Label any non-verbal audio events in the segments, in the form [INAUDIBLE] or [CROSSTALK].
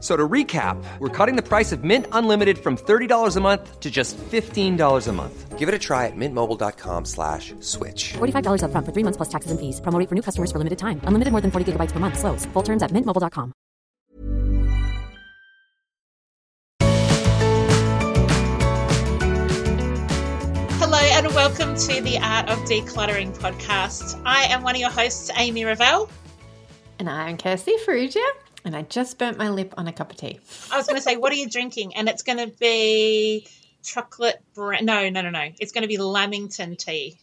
F- So to recap, we're cutting the price of Mint Unlimited from $30 a month to just $15 a month. Give it a try at mintmobile.com slash switch. $45 upfront for three months plus taxes and fees. Promo rate for new customers for limited time. Unlimited more than 40 gigabytes per month. Slows. Full terms at mintmobile.com. Hello and welcome to the Art of Decluttering podcast. I am one of your hosts, Amy Revell. And I'm Kirsty Farrugia, and I just burnt my lip on a cup of tea. I was going to say, what are you drinking? And it's going to be chocolate. Bra- no, no, no, no. It's going to be Lamington tea,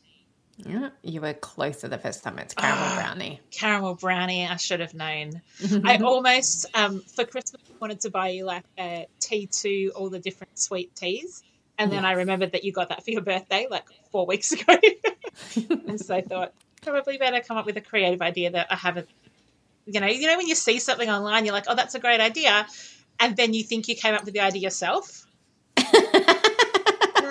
Yeah, you were closer the first time. It's caramel Ah. brownie. caramel brownie. I should have known. [LAUGHS] I almost um, for Christmas wanted to buy you like a tea to all the different sweet teas, and then I remembered that you got that for your birthday like four weeks [LAUGHS] ago, [LAUGHS] and so I thought probably better come up with a creative idea that I haven't. You know, you know when you see something online, you're like, "Oh, that's a great idea," and then you think you came up with the idea yourself. and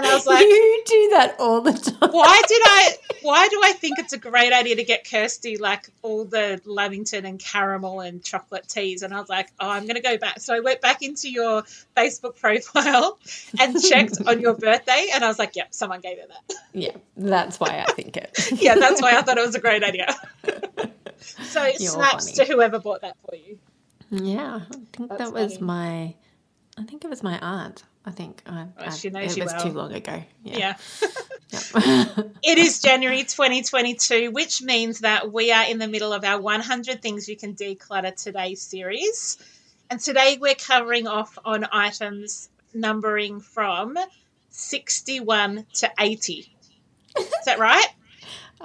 I was [LAUGHS] like, you do that all the time. why did I? Why do I think it's a great idea to get Kirsty like all the Lamington and caramel and chocolate teas? And I was like, oh, I'm going to go back. So I went back into your Facebook profile [LAUGHS] and checked on your birthday, and I was like, yep, someone gave her that. Yeah, that's why I think it. [LAUGHS] yeah, that's why I thought it was a great idea. So [LAUGHS] You're snaps funny. to whoever bought that for you. Yeah, I think That's that was funny. my. I think it was my aunt. I think I, Oh, I- she knows it you was well. too long ago. Yeah. Yeah. [LAUGHS] Yeah. [LAUGHS] It is January 2022, which means that we are in the middle of our 100 Things You Can Declutter Today series. And today we're covering off on items numbering from 61 to 80. Is that right?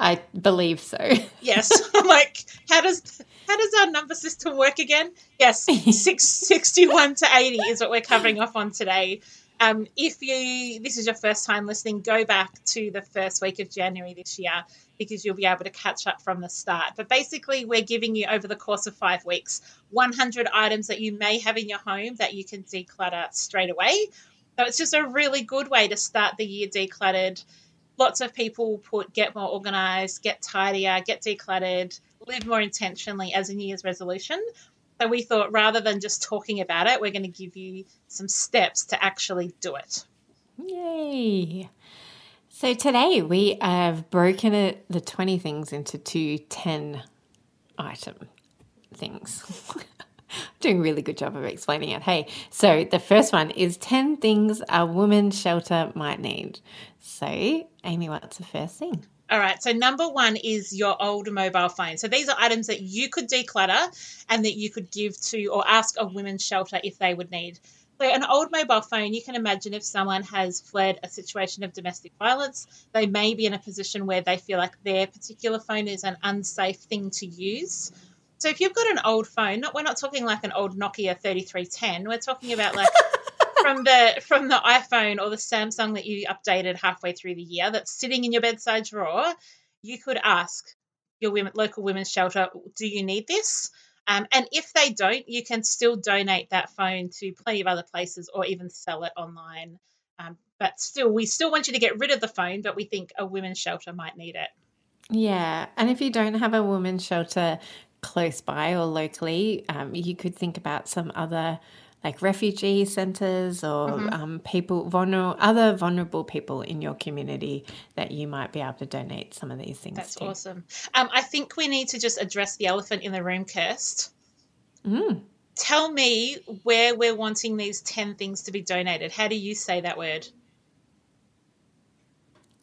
I believe so. [LAUGHS] Yes. I'm like, how does how does our number system work again? Yes, [LAUGHS] six, 61 to 80 is what we're covering off on today. Um, if you this is your first time listening, go back to the first week of January this year because you'll be able to catch up from the start. But basically, we're giving you over the course of five weeks 100 items that you may have in your home that you can declutter straight away. So it's just a really good way to start the year decluttered. Lots of people put get more organized, get tidier, get decluttered, live more intentionally as a New Year's resolution. So we thought rather than just talking about it, we're going to give you some steps to actually do it. Yay! So today we have broken it, the 20 things into two 10 item things. [LAUGHS] [LAUGHS] Doing a really good job of explaining it. Hey, so the first one is 10 things a woman's shelter might need. So, Amy, what's the first thing? All right. So number one is your old mobile phone. So these are items that you could declutter and that you could give to or ask a women's shelter if they would need. So an old mobile phone, you can imagine if someone has fled a situation of domestic violence, they may be in a position where they feel like their particular phone is an unsafe thing to use. So if you've got an old phone, not we're not talking like an old Nokia 3310. We're talking about like [LAUGHS] from the from the iPhone or the Samsung that you updated halfway through the year that's sitting in your bedside drawer, you could ask your women, local women's shelter, "Do you need this?" Um, and if they don't, you can still donate that phone to plenty of other places or even sell it online. Um, but still, we still want you to get rid of the phone, but we think a women's shelter might need it. Yeah, and if you don't have a women's shelter close by or locally, um, you could think about some other like refugee centers or um, people vulnerable other vulnerable people in your community that you might be able to donate some of these things That's to. awesome. Um, I think we need to just address the elephant in the room, Kirst. Mm. Tell me where we're wanting these 10 things to be donated. How do you say that word?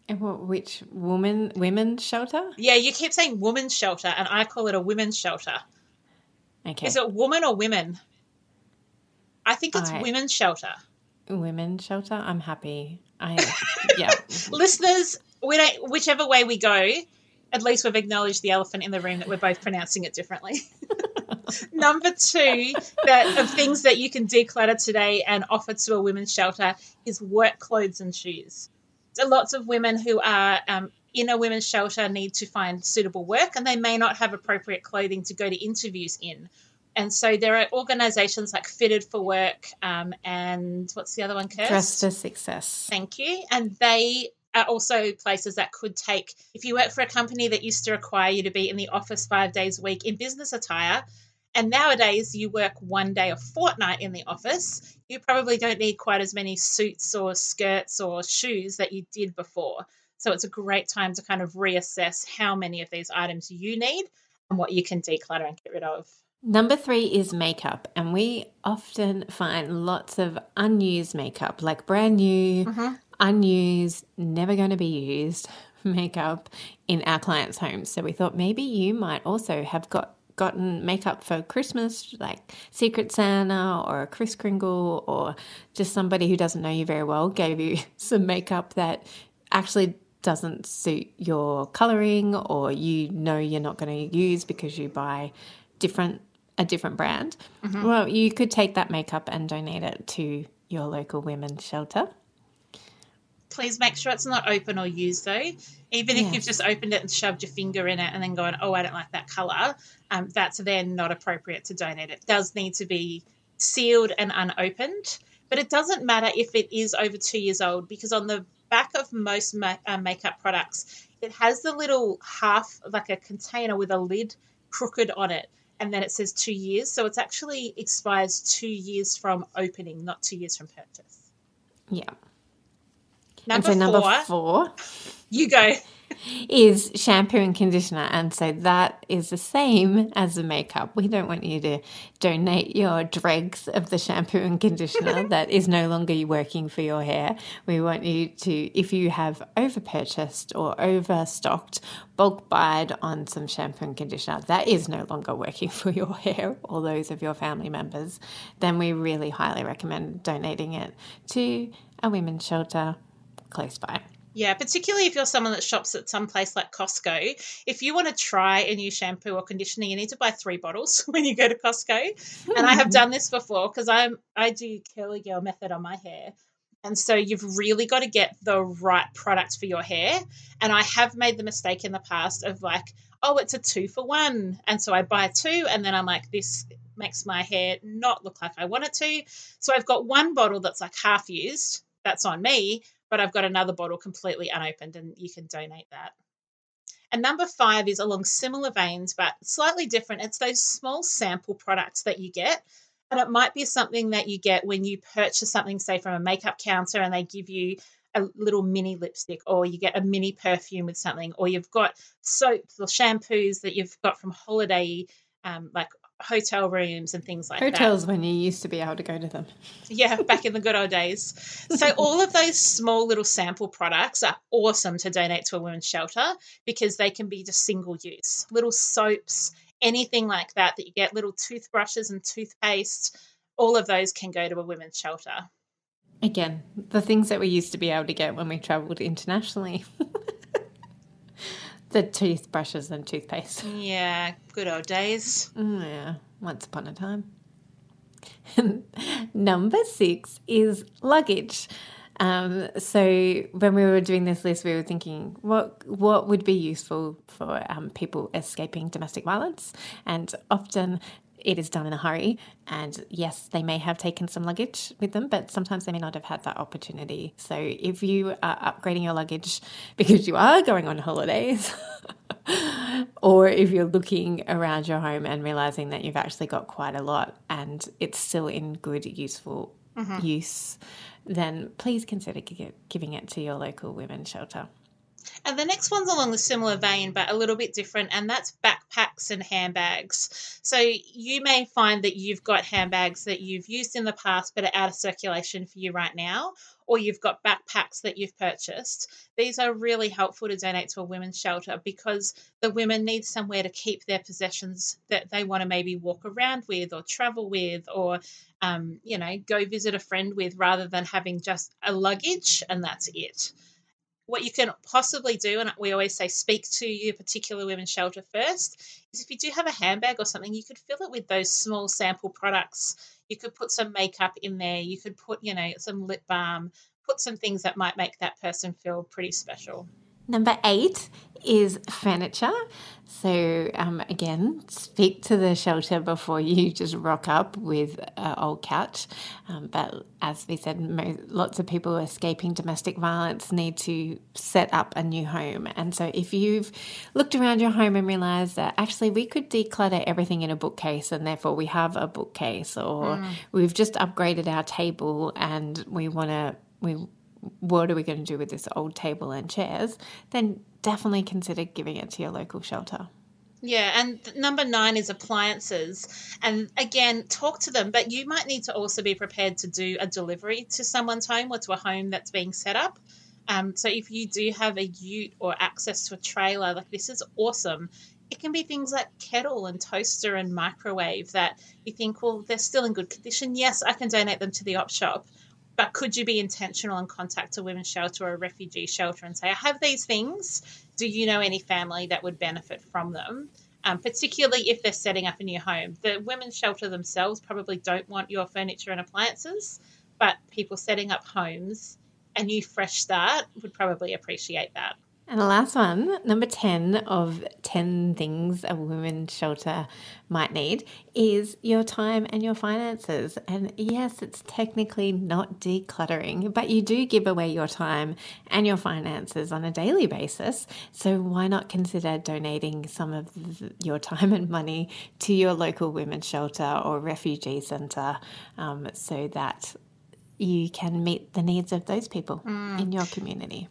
And what- Which woman women's shelter? Yeah, you keep saying women's shelter, and I call it a women's shelter. Okay, Is it woman or women? I think it's I- women's shelter. women's shelter. I'm happy. I [LAUGHS] yeah. Listeners, we don't, whichever way we go, at least we've acknowledged the elephant in the room that we're both pronouncing it differently. [LAUGHS] Number two, that of things that you can declutter today and offer to a women's shelter is work clothes and shoes. Lots of women who are um, in a women's shelter need to find suitable work, and they may not have appropriate clothing to go to interviews in. And so there are organisations like Fitted for Work um, and what's the other one, Kirst? Dress to success. Thank you. And they are also places that could take, if you work for a company that used to require you to be in the office five days a week in business attire, and nowadays you work one day a fortnight in the office, you probably don't need quite as many suits or skirts or shoes that you did before. So it's a great time to kind of reassess how many of these items you need and what you can declutter and get rid of. Number three is makeup, and we often find lots of unused makeup, like brand new, mm-hmm. unused, never going to be used [LAUGHS] makeup in our clients' homes. So we thought maybe you might also have got gotten makeup for Christmas, like Secret Santa or a Kris Kringle, or just somebody who doesn't know you very well gave you [LAUGHS] some makeup that actually doesn't suit your coloring or you know you're not going to use because you buy different a different brand. Mm-hmm. Well you could take that makeup and donate it to your local women's shelter please make sure it's not open or used though. Even if you've just opened it and shoved your finger in it and then gone, oh, I don't like that color, um, that's then not appropriate to donate. It does need to be sealed and unopened, but it doesn't matter if it is over two years old because on the back of most ma- uh, makeup products, it has the little half, like a container with a lid crooked on it. And then it says two years. So it's actually expires two years from opening, not two years from purchase. yeah Number, and so number four, four you go. is shampoo and conditioner. And so that is the same as the makeup. We don't want you to donate your dregs of the shampoo and conditioner [LAUGHS] that is no longer working for your hair. We want you to, if you have over purchased or overstocked, bulk buyed on some shampoo and conditioner that is no longer working [LAUGHS] for your hair or those of your family members, then we really highly recommend donating it to a women's shelter close by. Yeah, particularly if you're someone that shops at some place like Costco. If you want to try a new shampoo or conditioner, you need to buy three bottles [LAUGHS] when you go to Costco. And I have [LAUGHS] done this before because I'm I do curly girl method on my hair. And so you've really got to get the right product for your hair. And I have made the mistake in the past of like, oh, it's a two for one. And so I buy two and then I'm like, this makes my hair not look like I want it to. So I've got one bottle that's like half used. That's on me but I've got another bottle completely unopened and you can donate that. And number five is along similar veins, but slightly different. It's those small sample products that you get. And it might be something that you get when you purchase something, say, from a makeup counter and they give you a little mini lipstick, or you get a mini perfume with something, or you've got soaps or shampoos that you've got from holiday, um, like hotel rooms and things like that. Hotels when you used to be able to go to them. Yeah, back in the good old days. So [LAUGHS] all of those small little sample products are awesome to donate to a women's shelter because they can be just single use. Little soaps, anything like that that you get, little toothbrushes and toothpaste, all of those can go to a women's shelter. Again, the things that we used to be able to get when we travelled internationally. [LAUGHS] the toothbrushes and toothpaste. [LAUGHS] Yeah, good old days. Mm, yeah, once upon a time. [LAUGHS] Number six is luggage. Um, so when we were doing this list, we were thinking what what would be useful for um, people escaping domestic violence, and often it is done in a hurry. And yes, they may have taken some luggage with them, but sometimes they may not have had that opportunity. So if you are upgrading your luggage [LAUGHS] because you are going on holidays, [LAUGHS] or if you're looking around your home and realizing that you've actually got quite a lot and it's still in good, useful mm-hmm. use, then please consider giving it to your local women's shelter. And the next one's along the similar vein, but a little bit different, and that's backpacks and handbags. So you may find that you've got handbags that you've used in the past but are out of circulation for you right now, or you've got backpacks that you've purchased. These are really helpful to donate to a women's shelter because the women need somewhere to keep their possessions that they want to maybe walk around with or travel with or um, you know go visit a friend with rather than having just a luggage and that's it what you can possibly do, and we always say speak to your particular women's shelter first, is if you do have a handbag or something, you could fill it with those small sample products. You could put some makeup in there, you could put, you know, some lip balm, put some things that might make that person feel pretty special. Number eight is furniture. So, um, again, speak to the shelter before you [LAUGHS] just rock up with an old couch. Um, but as we said, most, lots of people escaping domestic violence need to set up a new home. And so, if you've looked around your home and realized that actually we could declutter everything in a bookcase and therefore we have a bookcase, or mm. we've just upgraded our table and we want to, we what are we going to do with this old table and chairs, then definitely consider giving it to your local shelter. Yeah, and number nine is appliances. And again, talk to them, but you might need to also be prepared to do a delivery to someone's home or to a home that's being set up. Um, so if you do have a ute or access to a trailer, like this is awesome. It can be things like kettle and toaster and microwave that you think, well, they're still in good condition. Yes, I can donate them to the op shop, but could you be intentional and contact a women's shelter or a refugee shelter and say, I have these things. Do you know any family that would benefit from them? Um, particularly if they're setting up a new home. The women's shelter themselves probably don't want your furniture and appliances, but people setting up homes, a new fresh start, would probably appreciate that. And the last one, number 10 of 10 things a women's shelter might need, is your time and your finances. And yes, it's technically not decluttering, but you do give away your time and your finances on a daily basis. So why not consider donating some of your time and money to your local women's shelter or refugee centre um, so that you can meet the needs of those people mm. in your community?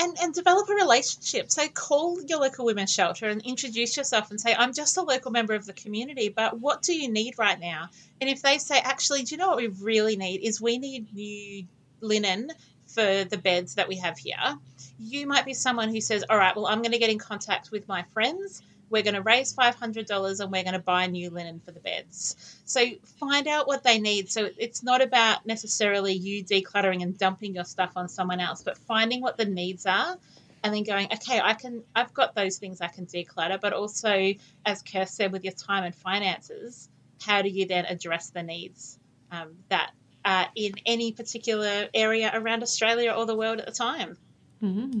And, and develop a relationship. So call your local women's shelter and introduce yourself and say, I'm just a local member of the community, but what do you need right now? And if they say, actually, do you know what we really need is we need new linen for the beds that we have here. You might be someone who says, all right, well, I'm going to get in contact with my friends we're going to raise $500 and we're going to buy new linen for the beds. So find out what they need. So it's not about necessarily you decluttering and dumping your stuff on someone else, but finding what the needs are and then going, okay, I can, I've got those things I can declutter, but also, as Kirst said, with your time and finances, how do you then address the needs um, that are in any particular area around Australia or the world at the time? Mm-hmm.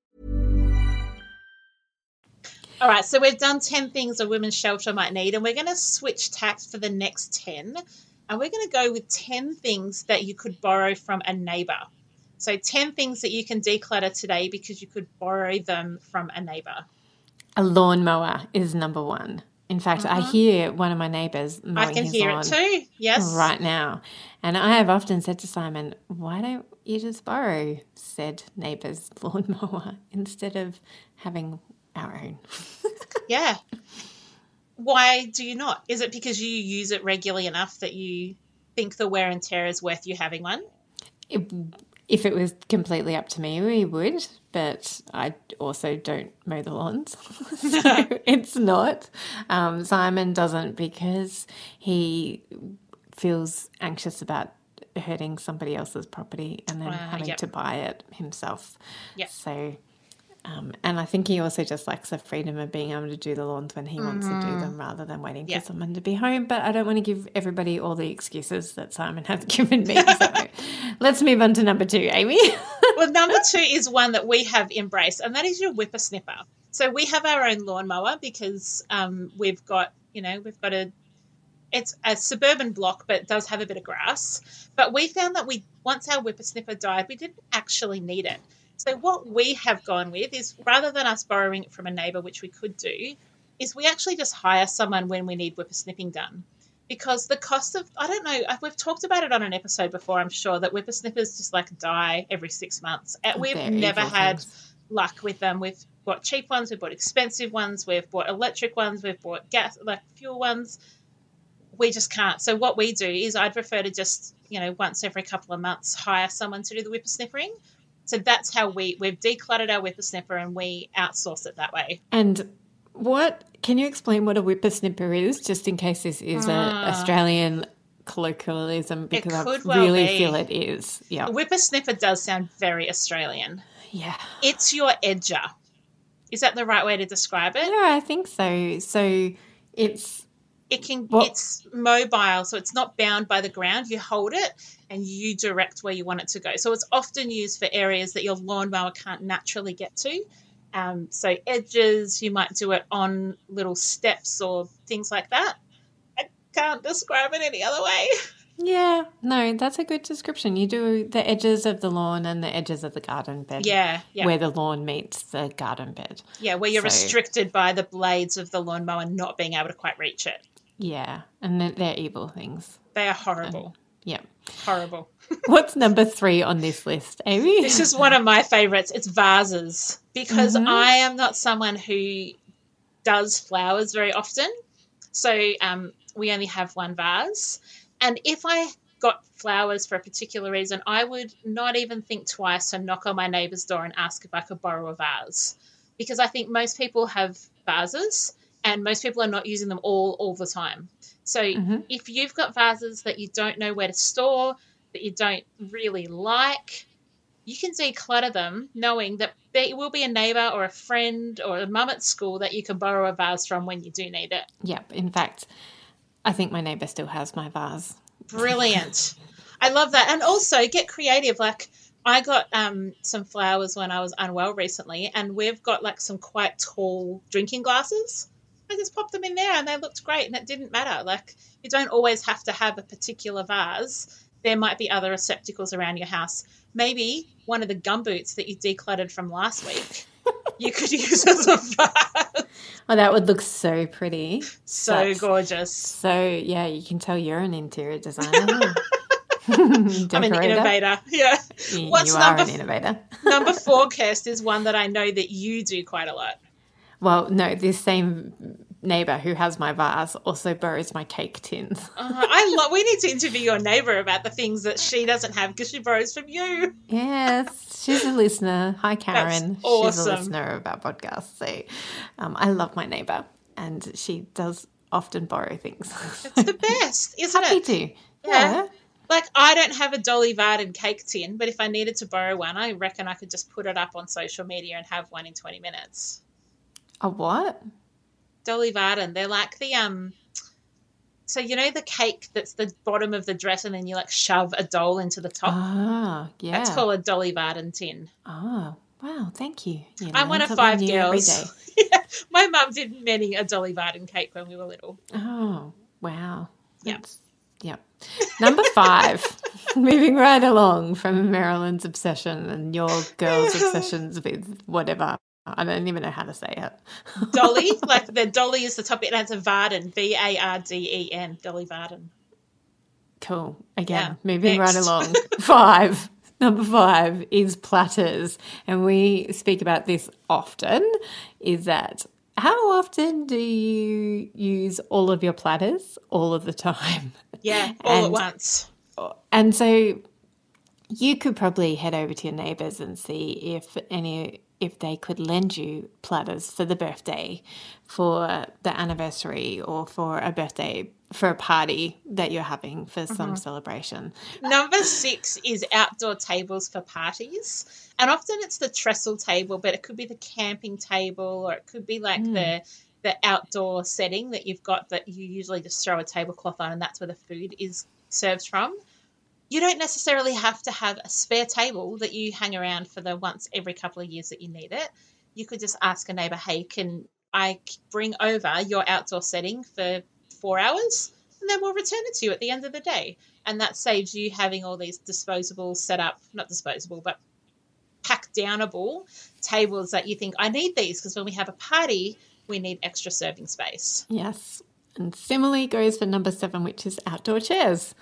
All right, so we've done 10 things a women's shelter might need, and we're going to switch tacks for the next 10. And we're going to go with 10 things that you could borrow from a neighbour. So, 10 things that you can declutter today because you could borrow them from a neighbor. A lawnmower is number one. In fact, I hear one of my neighbours mowing Mm-hmm. I can his hear lawn it too. Yes. right now, and I have often said to Simon, "Why don't you just borrow said neighbour's [LAUGHS] lawnmower instead of having our own?" [LAUGHS] Yeah. Why do you not? Is it because you use it regularly enough that you think the wear and tear is worth you having one? If- if it was completely up to me, we would, but I also don't mow the lawns. [LAUGHS] so [LAUGHS] it's not. Um, Simon doesn't because he feels anxious about hurting somebody else's property and then Ah, having yep. to buy it himself. Yep. So, um, and I think he also just likes the freedom of being able to do the lawns when he wants to do them rather than waiting Yeah. for someone to be home. But I don't want to give everybody all the excuses that Simon has [LAUGHS] given me. So [LAUGHS] let's move on to number two, Amy. [LAUGHS] well, number two is one that we have embraced, and that is your whippersnipper. So we have our own lawnmower because um, we've got, you know, we've got a, it's a suburban block, but it does have a bit of grass. But we found that we, once our whippersnipper died, we didn't actually need it. So what we have gone with is rather than us borrowing it from a neighbour, which we could do, is we actually just hire someone when we need whippersnipping done. Because the cost of, I don't know, uh, we've talked about it on an episode before, I'm sure, that whippersnippers just like die every six months. And we've They're never had things. luck with them. We've bought cheap ones, we've bought expensive ones, we've bought electric ones, we've bought gas, like fuel ones. We just can't. So what we do is I'd prefer to just, you know, once every couple of months hire someone to do the whippersnippering. So that's how we we've decluttered our whippersnipper and we outsource it that way. And what can you explain what a whippersnipper is, just in case this is a ah. Australian colloquialism? Because I well really be. feel it is. Yeah, A whippersnipper does sound very Australian. yeah, It's your edger. Is that the right way to describe it? yeah. I think so. So it's It can Well- it's mobile, so it's not bound by the ground. You hold it and you direct where you want it to go. So it's often used for areas that your lawnmower can't naturally get to. Um, so edges, you might do it on little steps or things like that. I can't describe it any other way. yeah. No, that's a good description. You do the edges of the lawn and the edges of the garden bed. Yeah, yeah. Where the lawn meets the garden bed. Yeah, where you're So- restricted by the blades of the lawnmower not being able to quite reach it. Yeah, and they're, they're evil things. They are horrible. Yeah. horrible. [LAUGHS] What's number three on this list, Amy? This is one of my favorites. It's vases because I am not someone who does flowers very often. So um, we only have one vase. And if I got flowers for a particular reason, I would not even think twice to knock on my neighbour's door and ask if I could borrow a vase. Because I think most people have vases and most people are not using them all all the time. So if you've got vases that you don't know where to store, that you don't really like, you can declutter them knowing that there will be a neighbour or a friend or a mum at school that you can borrow a vase from when you do need it. Yep. In fact, I think my neighbour still has my vase. Brilliant. I love that. And also get creative. Like I got um, some flowers when I was unwell recently, and we've got like some quite tall drinking glasses. I just popped them in there and they looked great, and it didn't matter. Like you don't always have to have a particular vase. There might be other receptacles around your house. Maybe one of the gumboots that you decluttered from last week, you could [LAUGHS] use as a vase. Oh, that would look so pretty. So That's- gorgeous. So yeah, you can tell you're an interior designer. [LAUGHS] [LAUGHS] I'm an innovator. Yeah. You, What's you are number an innovator. Number four, Kirst, is one that I know that you do quite a lot. Well, no, this same neighbour who has my vase also borrows my cake tins. [LAUGHS] Uh, I love. We need to interview your neighbour about the things that she doesn't have because she borrows from you. Yes, she's a listener. Hi, Karen. She's awesome. She's a listener of our podcast. So um, I love my neighbour, and she does often borrow things. It's the [LAUGHS] best, isn't Happy it? to. Yeah. Yeah. Like I don't have a Dolly Varden cake tin, but if I needed to borrow one, I reckon I could just put it up on social media and have one in twenty minutes. A what? Dolly Varden, they're like the um. So you know the cake that's the bottom of the dress, and then you like shove a doll into the top. Ah, yeah. That's called a Dolly Varden tin. Oh, wow. Thank you. You I'm one of five girls. [LAUGHS] yeah, my mum did many a Dolly Varden cake when we were little. Oh, wow. That's Yep. Number five, [LAUGHS] moving right along from Marilyn's obsession and your girl's [LAUGHS] obsessions with whatever. I don't even know how to say it. [LAUGHS] Dolly, like the Dolly is the topic, and it's a Varden, V A R D E N, Dolly Varden. Cool. Again, Yeah, moving next. right along. [LAUGHS] five. Number five is platters. And we speak about this often. Is that how often do you use all of your platters all of the time? Yeah, all at once. And so you could probably head over to your neighbors and see if any if they could lend you platters for the birthday, for the anniversary, or for a birthday for a party that you're having for some mm-hmm. celebration. Number six is outdoor tables for parties. And often it's the trestle table, but it could be the camping table or it could be like the mm. the outdoor setting that you've got that you usually just throw a tablecloth on and that's where the food is served from. You don't necessarily have to have a spare table that you hang around for the once every couple of years that you need it. You could just ask a neighbor, hey, can I bring over your outdoor setting for four hours? And then we'll return it to you at the end of the day and that saves you having all these disposable set up not disposable but pack downable tables that you think i need these because when we have a party we need extra serving space Yes. And similarly goes for number seven, which is outdoor chairs.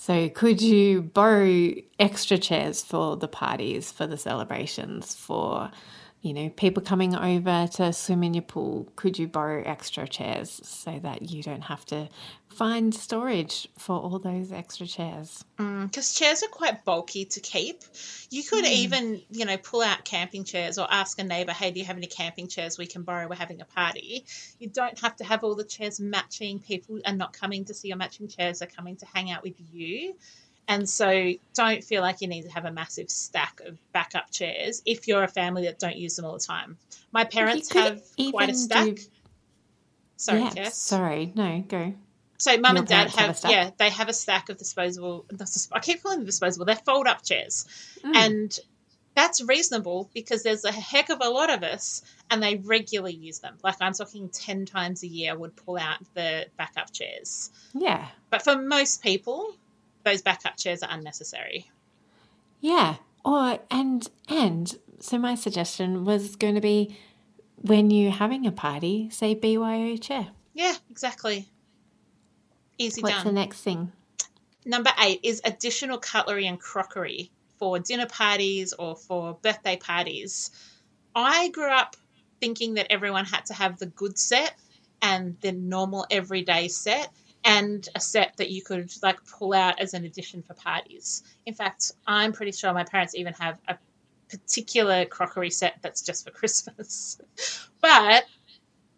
So, could you borrow extra chairs for the parties, for the celebrations, for you know people coming over to swim in your pool? Could you borrow extra chairs so that you don't have to find storage for all those extra chairs? Mm, because chairs are quite bulky to keep. You could hmm. even you know pull out camping chairs or ask a neighbor hey do you have any camping chairs we can borrow? We're having a party. You don't have to have all the chairs matching. People are not coming to see your matching chairs. They're coming to hang out with you and so don't feel like you need to have a massive stack of backup chairs if you're a family that don't use them all the time my parents have quite a stack do- sorry yeah, Jess. Sorry, no, go. So mum Your and dad have have, yeah, they have a stack of disposable. I keep calling them disposable. They're fold up chairs, Mm. and that's reasonable because there's a heck of a lot of us, and they regularly use them. Like I'm talking ten times a year would pull out the backup chairs. Yeah, But for most people, those backup chairs are unnecessary. Yeah. Or and and so my suggestion was going to be when you're having a party, say BYO chair. Yeah, exactly. Easy What's done. the next thing? Number eight is additional cutlery and crockery for dinner parties or for birthday parties. I grew up thinking that everyone had to have the good set and the normal everyday set and a set that you could like pull out as an addition for parties. In fact, I'm pretty sure my parents even have a particular crockery set that's just for [LAUGHS] Christmas. but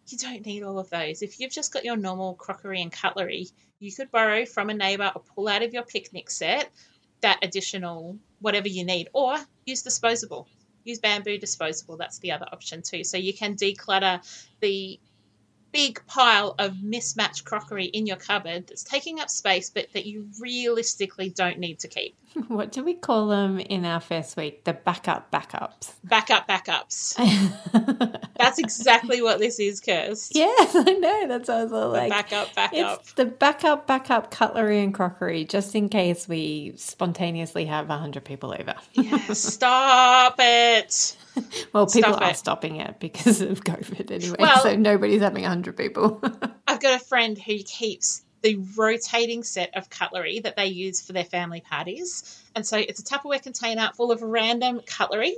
you don't need all of those. If you've just got your normal crockery and cutlery, you could borrow from a neighbor or pull out of your picnic set that additional whatever you need or use disposable. Use bamboo disposable. That's the other option too. So you can declutter the big pile of mismatched crockery in your cupboard that's taking up space but that you realistically don't need to keep. [LAUGHS] What do we call them in our first week? The backup backups. [LAUGHS] Backup backups. [LAUGHS] That's exactly what this is, Kirst. Yes, I know. That's what I was all The like. backup backup. It's the backup backup cutlery and crockery, just in case we spontaneously have hundred people over. Yeah, stop it. [LAUGHS] Well, people Stop are it. stopping it because of COVID anyway, Well- so nobody's having hundred people. [LAUGHS] I've got a friend who keeps the rotating set of cutlery that they use for their family parties. And so it's a Tupperware container full of random cutlery,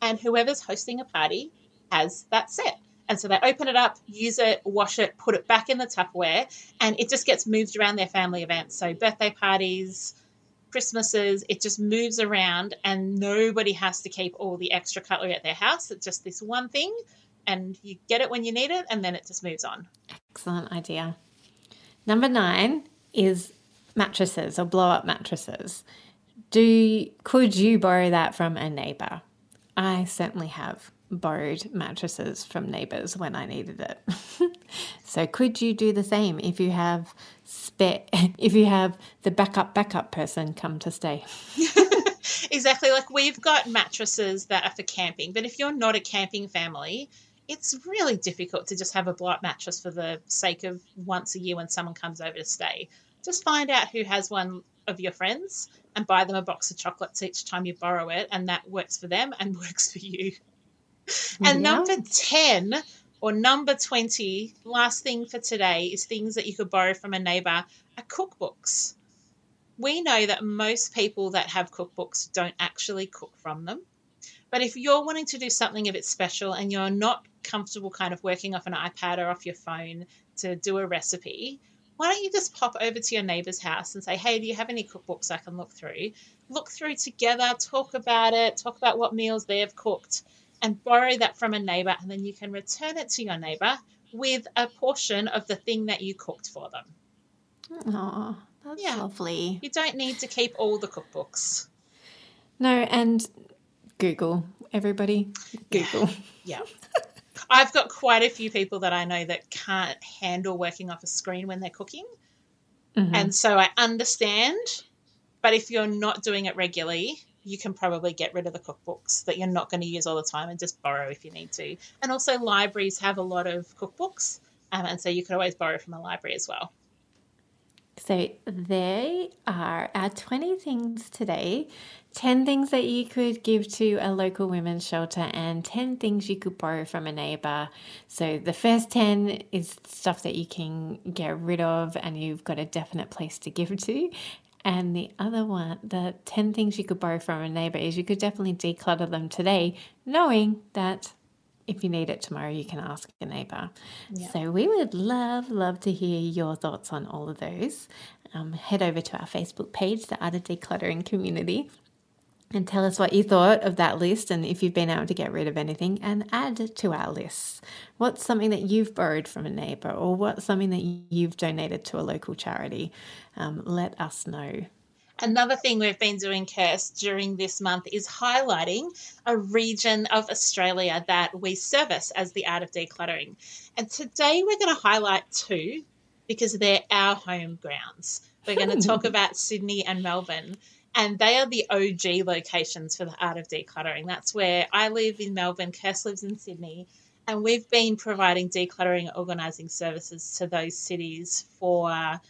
and whoever's hosting a party has that set. And so they open it up, use it, wash it, put it back in the Tupperware, and it just gets moved around their family events. So birthday parties, Christmases, it just moves around, and nobody has to keep all the extra cutlery at their house. It's just this one thing, and you get it when you need it, and then it just moves on. Excellent idea. Number nine is mattresses or blow up mattresses. Do could you borrow that from a neighbor? I certainly have borrowed mattresses from neighbors when I needed it. [LAUGHS] so could you do the same if you have spare [LAUGHS] if you have the backup backup person come to stay? [LAUGHS] Exactly. Like we've got mattresses that are for camping, but if you're not a camping family, it's really difficult to just have a blow mattress for the sake of once a year when someone comes over to stay. just find out who has one of your friends and buy them a box of chocolates each time you borrow it, and that works for them and works for you. And Yeah. number 10 or number 20, last thing for today is things that you could borrow from a neighbor are cookbooks. We know that most people that have cookbooks don't actually cook from them. But if you're wanting to do something a bit special and you're not comfortable kind of working off an iPad or off your phone to do a recipe, why don't you just pop over to your neighbor's house and say, hey, do you have any cookbooks I can look through? Look through together, talk about it, talk about what meals they have cooked, and borrow that from a neighbor. And then you can return it to your neighbor with a portion of the thing that you cooked for them. Oh, that's Yeah. lovely. You don't need to keep all the cookbooks. No, and Google, everybody, Google. Yeah. I've got quite a few people that I know that can't handle working off a screen when they're cooking. Mm-hmm. And so I understand, but if you're not doing it regularly, you can probably get rid of the cookbooks that you're not going to use all the time and just borrow if you need to. And also, libraries have a lot of cookbooks, um, and so you could always borrow from a library as well. So they are our 20 things today 10 things that you could give to a local women's shelter, and 10 things you could borrow from a neighbor. So the first 10 is stuff that you can get rid of and you've got a definite place to give to. And the other one, the 10 things you could borrow from a neighbor, is you could definitely declutter them today, knowing that if you need it tomorrow, you can ask a neighbor. So we would love, love to hear your thoughts on all of those. Um, head over to our Facebook page, the Art of Decluttering Community, and tell us what you thought of that list and if you've been able to get rid of anything and add to our lists. What's something that you've borrowed from a neighbour or what's something that you've donated to a local charity? Um, let us know. Another thing we've been doing, Kirst, during this month is highlighting a region of Australia that we service as the Art of Decluttering. And today we're going to highlight two because they're our home grounds. We're going to talk about Sydney and Melbourne. And they are the OG locations for the Art of Decluttering. That's where I live in Melbourne, Kirst lives in Sydney. And we've been providing decluttering and organising services to those cities for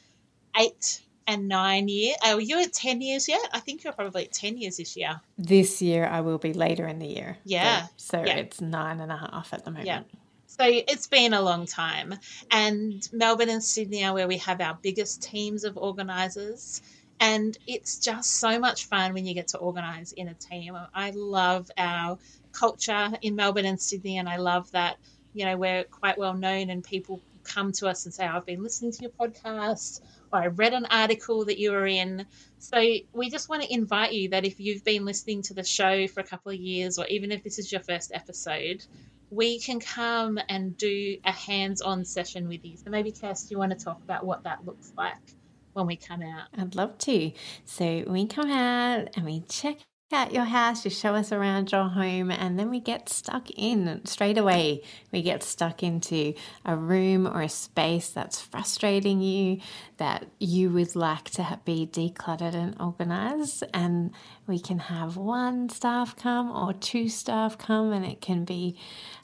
eight and nine years. Are you at 10 years yet? I think you're probably at 10 years this year. This year I will be later in the year. Yeah. So, so Yeah. it's nine and a half at the moment. Yeah. So it's been a long time. And Melbourne and Sydney are where we have our biggest teams of organisers. And it's just so much fun when you get to organise in a team. I love our culture in Melbourne and Sydney, and I love that, you know, we're quite well known and people come to us and say, I've been listening to your podcast or I read an article that you were in. So we just want to invite you that if you've been listening to the show for a couple of years, or even if this is your first episode, we can come and do a hands-on session with you. So maybe, Kirst, you want to talk about what that looks like when we come out? I'd love to. So we come out and we check out your house, you show us around your home, and then we get stuck in straight away. We get stuck into a room or a space that's frustrating you, that you would like to be decluttered and organized. And we can have one staff come or two staff come, and it can be,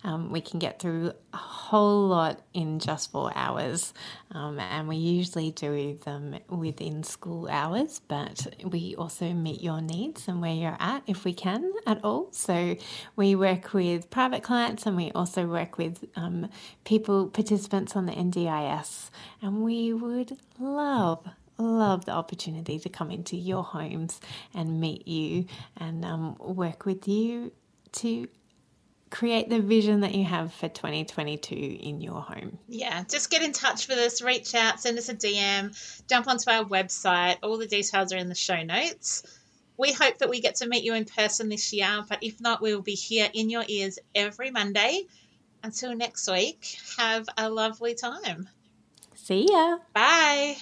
um, we can get through a whole lot in just four hours. Um, and we usually do them within school hours, but we also meet your needs and where you're at if we can at all. So we work with private clients and we also work with um, people, participants on the NDIS, and we would love love the opportunity to come into your homes and meet you and um, work with you to create the vision that you have for 2022 in your home. Yeah, just get in touch with us, reach out, send us a DM, jump onto our website. All the details are in the show notes. We hope that we get to meet you in person this year, but if not, we will be here in your ears every Monday. Until next week, have a lovely time. See ya. Bye.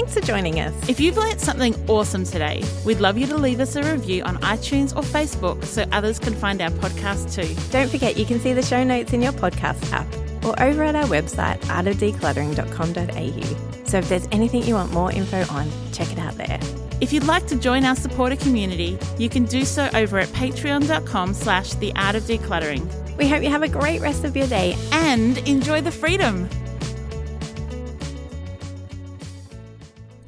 Thanks for joining us. If you've learnt something awesome today, we'd love you to leave us a review on iTunes or Facebook so others can find our podcast too. Don't forget you can see the show notes in your podcast app or over at our website, artofdecluttering.com.au. So if there's anything you want more info on, check it out there. If you'd like to join our supporter community, you can do so over at patreon.com slash the art of decluttering. We hope you have a great rest of your day And enjoy the freedom!